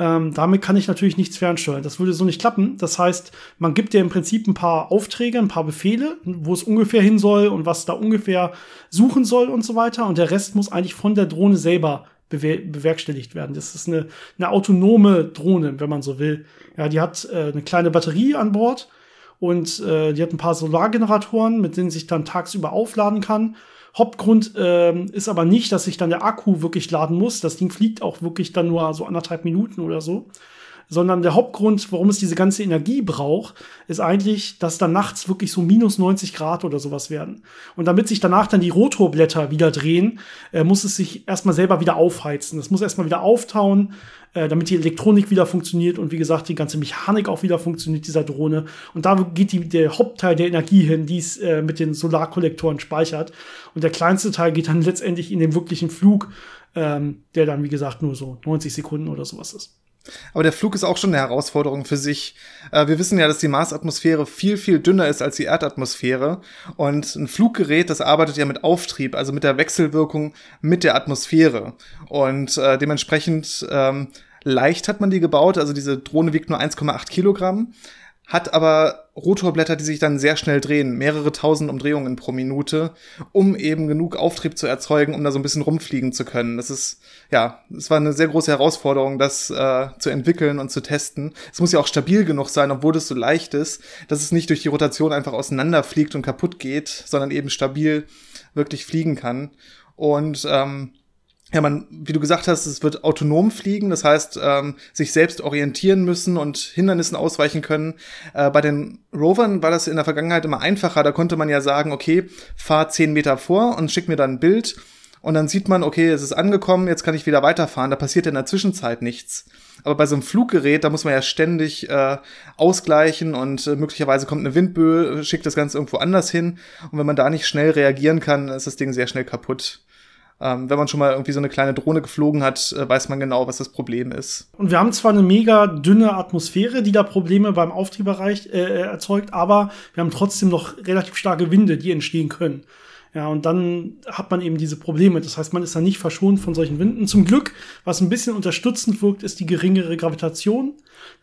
Ähm, damit kann ich natürlich nichts fernsteuern. Das würde so nicht klappen. Das heißt, man gibt dir im Prinzip ein paar Aufträge, ein paar Befehle, wo es ungefähr hin soll und was da ungefähr suchen soll und so weiter. Und der Rest muss eigentlich von der Drohne selber bewerkstelligt werden. Das ist eine, eine autonome Drohne, wenn man so will. Ja, die hat äh, eine kleine Batterie an Bord und äh, die hat ein paar Solargeneratoren, mit denen sich dann tagsüber aufladen kann. Hauptgrund äh, ist aber nicht, dass sich dann der Akku wirklich laden muss. Das Ding fliegt auch wirklich dann nur so anderthalb Minuten oder so sondern der Hauptgrund, warum es diese ganze Energie braucht, ist eigentlich, dass dann nachts wirklich so minus 90 Grad oder sowas werden. Und damit sich danach dann die Rotorblätter wieder drehen, äh, muss es sich erstmal selber wieder aufheizen. Das muss erstmal wieder auftauen, äh, damit die Elektronik wieder funktioniert und wie gesagt, die ganze Mechanik auch wieder funktioniert dieser Drohne. Und da geht die, der Hauptteil der Energie hin, die es äh, mit den Solarkollektoren speichert. Und der kleinste Teil geht dann letztendlich in den wirklichen Flug, ähm, der dann, wie gesagt, nur so 90 Sekunden oder sowas ist. Aber der Flug ist auch schon eine Herausforderung für sich. Äh, wir wissen ja, dass die Marsatmosphäre viel, viel dünner ist als die Erdatmosphäre. Und ein Fluggerät, das arbeitet ja mit Auftrieb, also mit der Wechselwirkung mit der Atmosphäre. Und äh, dementsprechend ähm, leicht hat man die gebaut. Also diese Drohne wiegt nur 1,8 Kilogramm hat aber Rotorblätter, die sich dann sehr schnell drehen, mehrere tausend Umdrehungen pro Minute, um eben genug Auftrieb zu erzeugen, um da so ein bisschen rumfliegen zu können. Das ist, ja, es war eine sehr große Herausforderung, das äh, zu entwickeln und zu testen. Es muss ja auch stabil genug sein, obwohl es so leicht ist, dass es nicht durch die Rotation einfach auseinanderfliegt und kaputt geht, sondern eben stabil wirklich fliegen kann. Und ähm, ja, man, wie du gesagt hast, es wird autonom fliegen, das heißt, ähm, sich selbst orientieren müssen und Hindernissen ausweichen können. Äh, bei den Rovern war das in der Vergangenheit immer einfacher. Da konnte man ja sagen, okay, fahr zehn Meter vor und schick mir dann ein Bild. Und dann sieht man, okay, es ist angekommen, jetzt kann ich wieder weiterfahren. Da passiert in der Zwischenzeit nichts. Aber bei so einem Fluggerät, da muss man ja ständig äh, ausgleichen und äh, möglicherweise kommt eine Windböe, schickt das Ganze irgendwo anders hin. Und wenn man da nicht schnell reagieren kann, ist das Ding sehr schnell kaputt. Ähm, wenn man schon mal irgendwie so eine kleine Drohne geflogen hat, äh, weiß man genau, was das Problem ist. Und wir haben zwar eine mega dünne Atmosphäre, die da Probleme beim Auftrieb erreicht, äh, erzeugt, aber wir haben trotzdem noch relativ starke Winde, die entstehen können. Ja, und dann hat man eben diese Probleme. Das heißt, man ist da nicht verschont von solchen Winden. Zum Glück, was ein bisschen unterstützend wirkt, ist die geringere Gravitation.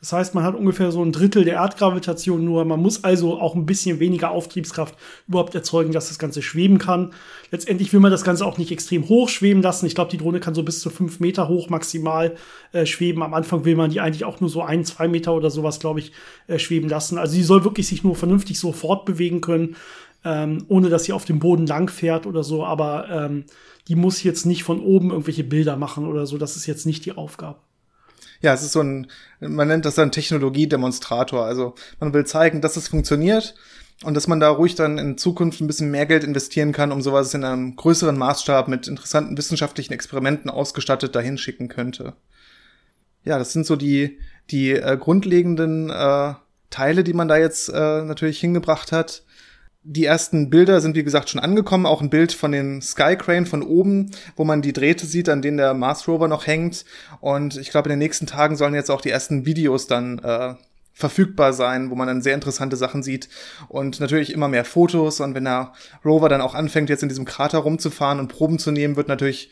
Das heißt, man hat ungefähr so ein Drittel der Erdgravitation nur. Man muss also auch ein bisschen weniger Auftriebskraft überhaupt erzeugen, dass das Ganze schweben kann. Letztendlich will man das Ganze auch nicht extrem hoch schweben lassen. Ich glaube, die Drohne kann so bis zu fünf Meter hoch maximal äh, schweben. Am Anfang will man die eigentlich auch nur so ein, zwei Meter oder sowas, glaube ich, äh, schweben lassen. Also sie soll wirklich sich nur vernünftig so fortbewegen können ähm, ohne dass sie auf dem Boden lang fährt oder so, aber ähm, die muss jetzt nicht von oben irgendwelche Bilder machen oder so. Das ist jetzt nicht die Aufgabe. Ja, es ist so ein, man nennt das dann Technologiedemonstrator. Also man will zeigen, dass es funktioniert und dass man da ruhig dann in Zukunft ein bisschen mehr Geld investieren kann, um sowas in einem größeren Maßstab mit interessanten wissenschaftlichen Experimenten ausgestattet dahin schicken könnte. Ja, das sind so die, die äh, grundlegenden äh, Teile, die man da jetzt äh, natürlich hingebracht hat die ersten Bilder sind wie gesagt schon angekommen, auch ein Bild von den Skycrane von oben, wo man die Drähte sieht, an denen der Mars Rover noch hängt. Und ich glaube, in den nächsten Tagen sollen jetzt auch die ersten Videos dann äh, verfügbar sein, wo man dann sehr interessante Sachen sieht und natürlich immer mehr Fotos. Und wenn der Rover dann auch anfängt, jetzt in diesem Krater rumzufahren und Proben zu nehmen, wird natürlich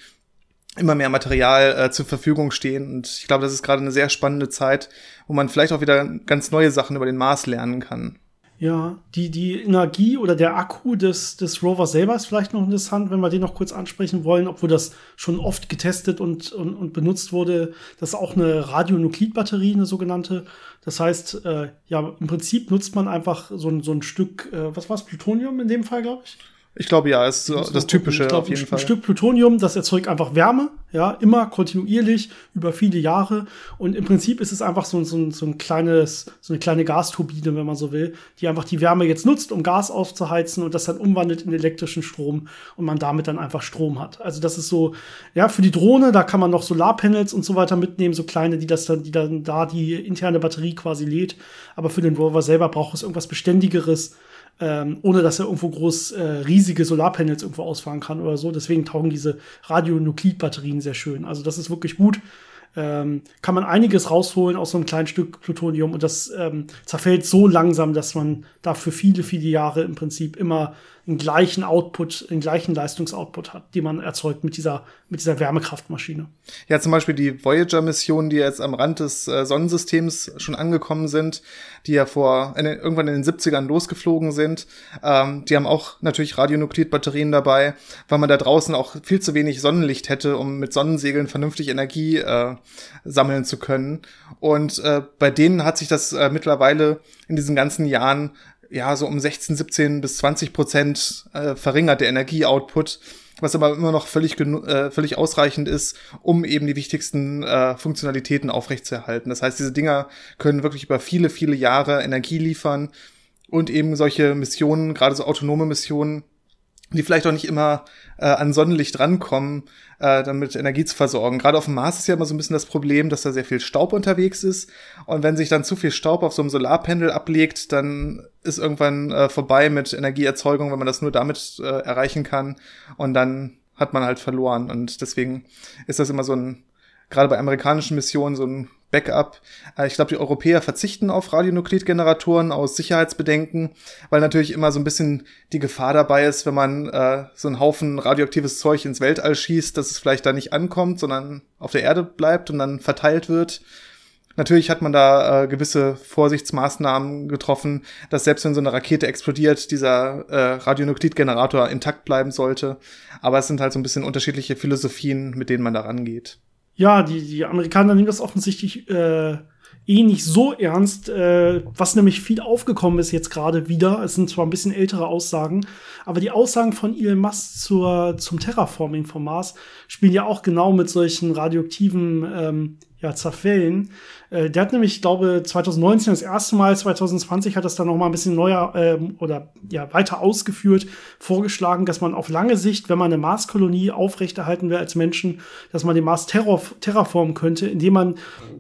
immer mehr Material äh, zur Verfügung stehen. Und ich glaube, das ist gerade eine sehr spannende Zeit, wo man vielleicht auch wieder ganz neue Sachen über den Mars lernen kann. Ja, die, die Energie oder der Akku des, des Rovers selber ist vielleicht noch interessant, wenn wir den noch kurz ansprechen wollen, obwohl das schon oft getestet und, und, und benutzt wurde. Das ist auch eine Radionuklidbatterie, eine sogenannte. Das heißt, äh, ja, im Prinzip nutzt man einfach so ein, so ein Stück, äh, was war es, Plutonium in dem Fall, glaube ich? Ich glaube ja, ist so das Typische glaub, auf jeden ein Fall. Ein Stück Plutonium, das erzeugt einfach Wärme, ja, immer kontinuierlich über viele Jahre. Und im Prinzip ist es einfach so, so, so ein kleines, so eine kleine Gasturbine, wenn man so will, die einfach die Wärme jetzt nutzt, um Gas aufzuheizen und das dann umwandelt in elektrischen Strom und man damit dann einfach Strom hat. Also das ist so, ja, für die Drohne, da kann man noch Solarpanels und so weiter mitnehmen, so kleine, die das dann, die dann da die interne Batterie quasi lädt. Aber für den Rover selber braucht es irgendwas Beständigeres ähm, ohne dass er irgendwo groß äh, riesige Solarpanels irgendwo ausfahren kann oder so. Deswegen taugen diese Radionuklidbatterien sehr schön. Also das ist wirklich gut. Ähm, kann man einiges rausholen aus so einem kleinen Stück Plutonium und das ähm, zerfällt so langsam, dass man dafür viele, viele Jahre im Prinzip immer einen gleichen Output, einen gleichen Leistungsoutput hat, die man erzeugt mit dieser, mit dieser Wärmekraftmaschine. Ja, zum Beispiel die Voyager-Missionen, die jetzt am Rand des äh, Sonnensystems schon angekommen sind, die ja vor in, irgendwann in den 70ern losgeflogen sind, ähm, die haben auch natürlich Radionuklidbatterien dabei, weil man da draußen auch viel zu wenig Sonnenlicht hätte, um mit Sonnensegeln vernünftig Energie äh, sammeln zu können. Und äh, bei denen hat sich das äh, mittlerweile in diesen ganzen Jahren ja, so um 16, 17 bis 20 Prozent äh, verringert der Energieoutput, was aber immer noch völlig, äh, völlig ausreichend ist, um eben die wichtigsten äh, Funktionalitäten aufrechtzuerhalten. Das heißt, diese Dinger können wirklich über viele, viele Jahre Energie liefern und eben solche Missionen, gerade so autonome Missionen, die vielleicht auch nicht immer äh, an Sonnenlicht rankommen, äh, damit Energie zu versorgen. Gerade auf dem Mars ist ja immer so ein bisschen das Problem, dass da sehr viel Staub unterwegs ist. Und wenn sich dann zu viel Staub auf so einem Solarpanel ablegt, dann ist irgendwann äh, vorbei mit Energieerzeugung, wenn man das nur damit äh, erreichen kann. Und dann hat man halt verloren. Und deswegen ist das immer so ein, gerade bei amerikanischen Missionen, so ein Backup. Äh, ich glaube, die Europäer verzichten auf Radionuklidgeneratoren aus Sicherheitsbedenken, weil natürlich immer so ein bisschen die Gefahr dabei ist, wenn man äh, so einen Haufen radioaktives Zeug ins Weltall schießt, dass es vielleicht da nicht ankommt, sondern auf der Erde bleibt und dann verteilt wird. Natürlich hat man da äh, gewisse Vorsichtsmaßnahmen getroffen, dass selbst wenn so eine Rakete explodiert, dieser äh, Radionuklidgenerator intakt bleiben sollte. Aber es sind halt so ein bisschen unterschiedliche Philosophien, mit denen man da rangeht. Ja, die, die Amerikaner nehmen das offensichtlich äh, eh nicht so ernst, äh, was nämlich viel aufgekommen ist jetzt gerade wieder. Es sind zwar ein bisschen ältere Aussagen, aber die Aussagen von Elon Musk zur, zum Terraforming vom Mars spielen ja auch genau mit solchen radioaktiven ähm, ja, zerfällen. Äh, der hat nämlich, ich glaube, 2019 das erste Mal, 2020 hat das dann noch mal ein bisschen neuer ähm, oder ja weiter ausgeführt, vorgeschlagen, dass man auf lange Sicht, wenn man eine Marskolonie aufrechterhalten will als Menschen, dass man den Mars terraformen könnte, indem man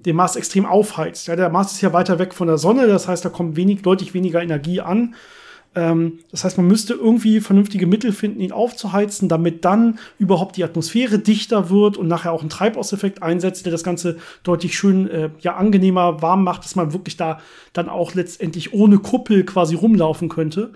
den Mars extrem aufheizt. Ja, der Mars ist ja weiter weg von der Sonne, das heißt, da kommt wenig, deutlich weniger Energie an ähm, das heißt, man müsste irgendwie vernünftige Mittel finden, ihn aufzuheizen, damit dann überhaupt die Atmosphäre dichter wird und nachher auch einen Treibhauseffekt einsetzt, der das Ganze deutlich schön äh, ja angenehmer warm macht, dass man wirklich da dann auch letztendlich ohne Kuppel quasi rumlaufen könnte.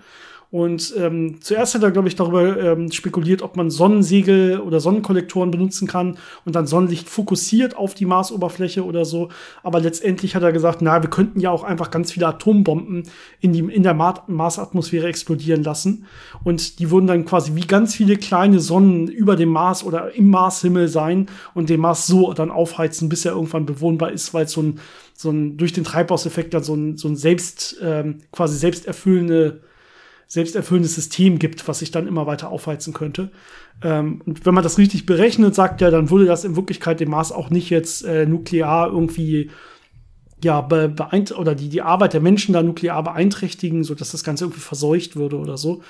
Und ähm, zuerst hat er, glaube ich, darüber ähm, spekuliert, ob man Sonnensegel oder Sonnenkollektoren benutzen kann und dann Sonnenlicht fokussiert auf die Marsoberfläche oder so. Aber letztendlich hat er gesagt, na, wir könnten ja auch einfach ganz viele Atombomben in, die, in der Mar Marsatmosphäre explodieren lassen. Und die würden dann quasi wie ganz viele kleine Sonnen über dem Mars oder im Marshimmel sein und den Mars so dann aufheizen, bis er irgendwann bewohnbar ist, weil so ein, so ein durch den Treibhauseffekt dann so ein, so ein selbst, ähm, quasi selbsterfüllende selbsterfüllendes System gibt, was sich dann immer weiter aufheizen könnte. Ähm, und wenn man das richtig berechnet, sagt er, dann würde das in Wirklichkeit dem Mars auch nicht jetzt äh, nuklear irgendwie ja, be beeint oder die, die Arbeit der Menschen da nuklear beeinträchtigen, so dass das Ganze irgendwie verseucht würde oder so.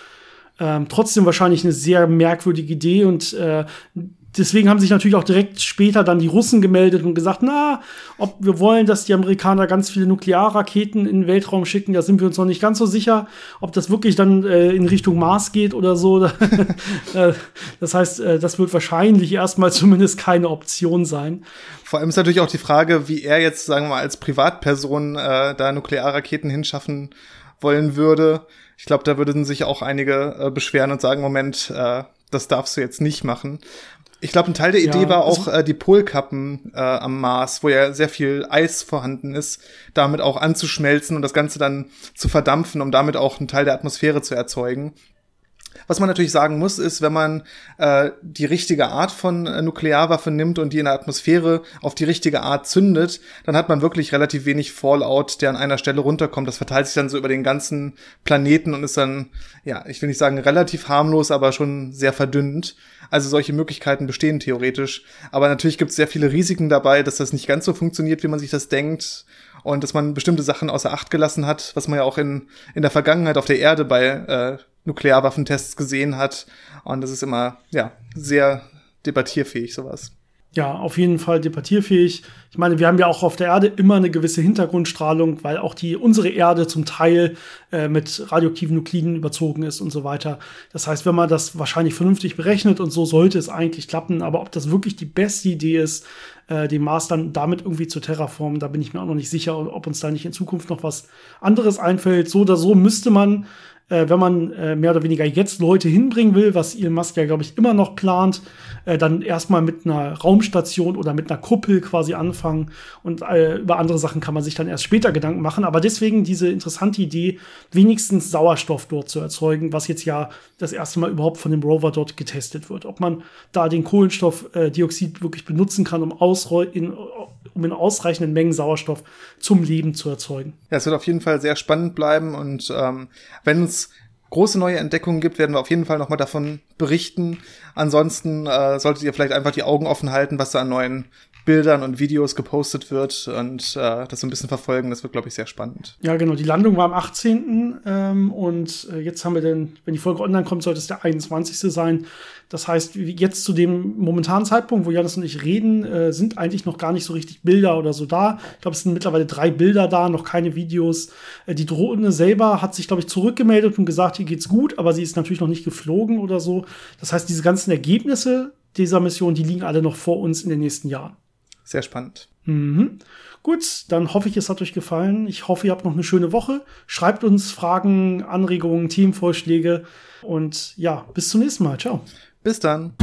Ähm, trotzdem wahrscheinlich eine sehr merkwürdige Idee und äh, deswegen haben sich natürlich auch direkt später dann die Russen gemeldet und gesagt, na, ob wir wollen, dass die Amerikaner ganz viele Nuklearraketen in den Weltraum schicken, da sind wir uns noch nicht ganz so sicher, ob das wirklich dann äh, in Richtung Mars geht oder so. Äh, das heißt, äh, das wird wahrscheinlich erstmal zumindest keine Option sein. Vor allem ist natürlich auch die Frage, wie er jetzt, sagen wir mal, als Privatperson äh, da Nuklearraketen hinschaffen wollen würde. Ich glaube, da würden sich auch einige äh, beschweren und sagen, Moment, äh, das darfst du jetzt nicht machen. Ich glaube, ein Teil der Idee ja, war auch äh, die Polkappen äh, am Mars, wo ja sehr viel Eis vorhanden ist, damit auch anzuschmelzen und das Ganze dann zu verdampfen, um damit auch einen Teil der Atmosphäre zu erzeugen. Was man natürlich sagen muss, ist, wenn man äh, die richtige Art von äh, Nuklearwaffe nimmt und die in der Atmosphäre auf die richtige Art zündet, dann hat man wirklich relativ wenig Fallout, der an einer Stelle runterkommt. Das verteilt sich dann so über den ganzen Planeten und ist dann, ja, ich will nicht sagen relativ harmlos, aber schon sehr verdünnt. Also solche Möglichkeiten bestehen theoretisch. Aber natürlich gibt es sehr viele Risiken dabei, dass das nicht ganz so funktioniert, wie man sich das denkt und dass man bestimmte Sachen außer Acht gelassen hat, was man ja auch in, in der Vergangenheit auf der Erde bei äh, Nuklearwaffentests gesehen hat. Und das ist immer, ja, sehr debattierfähig, sowas. Ja, auf jeden Fall debattierfähig. Ich meine, wir haben ja auch auf der Erde immer eine gewisse Hintergrundstrahlung, weil auch die unsere Erde zum Teil äh, mit radioaktiven Nukliden überzogen ist und so weiter. Das heißt, wenn man das wahrscheinlich vernünftig berechnet und so sollte es eigentlich klappen, aber ob das wirklich die beste Idee ist, äh, den Mars dann damit irgendwie zu terraformen, da bin ich mir auch noch nicht sicher, ob uns da nicht in Zukunft noch was anderes einfällt. So oder so müsste man äh, wenn man äh, mehr oder weniger jetzt Leute hinbringen will, was Elon Musk ja, glaube ich, immer noch plant, äh, dann erstmal mit einer Raumstation oder mit einer Kuppel quasi anfangen und äh, über andere Sachen kann man sich dann erst später Gedanken machen. Aber deswegen diese interessante Idee, wenigstens Sauerstoff dort zu erzeugen, was jetzt ja das erste Mal überhaupt von dem Rover dort getestet wird. Ob man da den Kohlenstoffdioxid wirklich benutzen kann, um, in, um in ausreichenden Mengen Sauerstoff zum Leben zu erzeugen. Ja, es wird auf jeden Fall sehr spannend bleiben und ähm, wenn es große neue Entdeckungen gibt, werden wir auf jeden Fall nochmal davon berichten. Ansonsten äh, solltet ihr vielleicht einfach die Augen offen halten, was da an neuen Bildern und Videos gepostet wird und äh, das so ein bisschen verfolgen. Das wird, glaube ich, sehr spannend. Ja, genau. Die Landung war am 18. Ähm, und äh, jetzt haben wir dann, wenn die Folge online kommt, sollte es der 21. sein. Das heißt, jetzt zu dem momentanen Zeitpunkt, wo Janis und ich reden, äh, sind eigentlich noch gar nicht so richtig Bilder oder so da. Ich glaube, es sind mittlerweile drei Bilder da, noch keine Videos. Äh, die Drohne selber hat sich, glaube ich, zurückgemeldet und gesagt, ihr geht's gut, aber sie ist natürlich noch nicht geflogen oder so. Das heißt, diese ganzen Ergebnisse dieser Mission, die liegen alle noch vor uns in den nächsten Jahren. Sehr spannend. Mhm. Gut, dann hoffe ich, es hat euch gefallen. Ich hoffe, ihr habt noch eine schöne Woche. Schreibt uns Fragen, Anregungen, Teamvorschläge und ja, bis zum nächsten Mal. Ciao. Bis dann.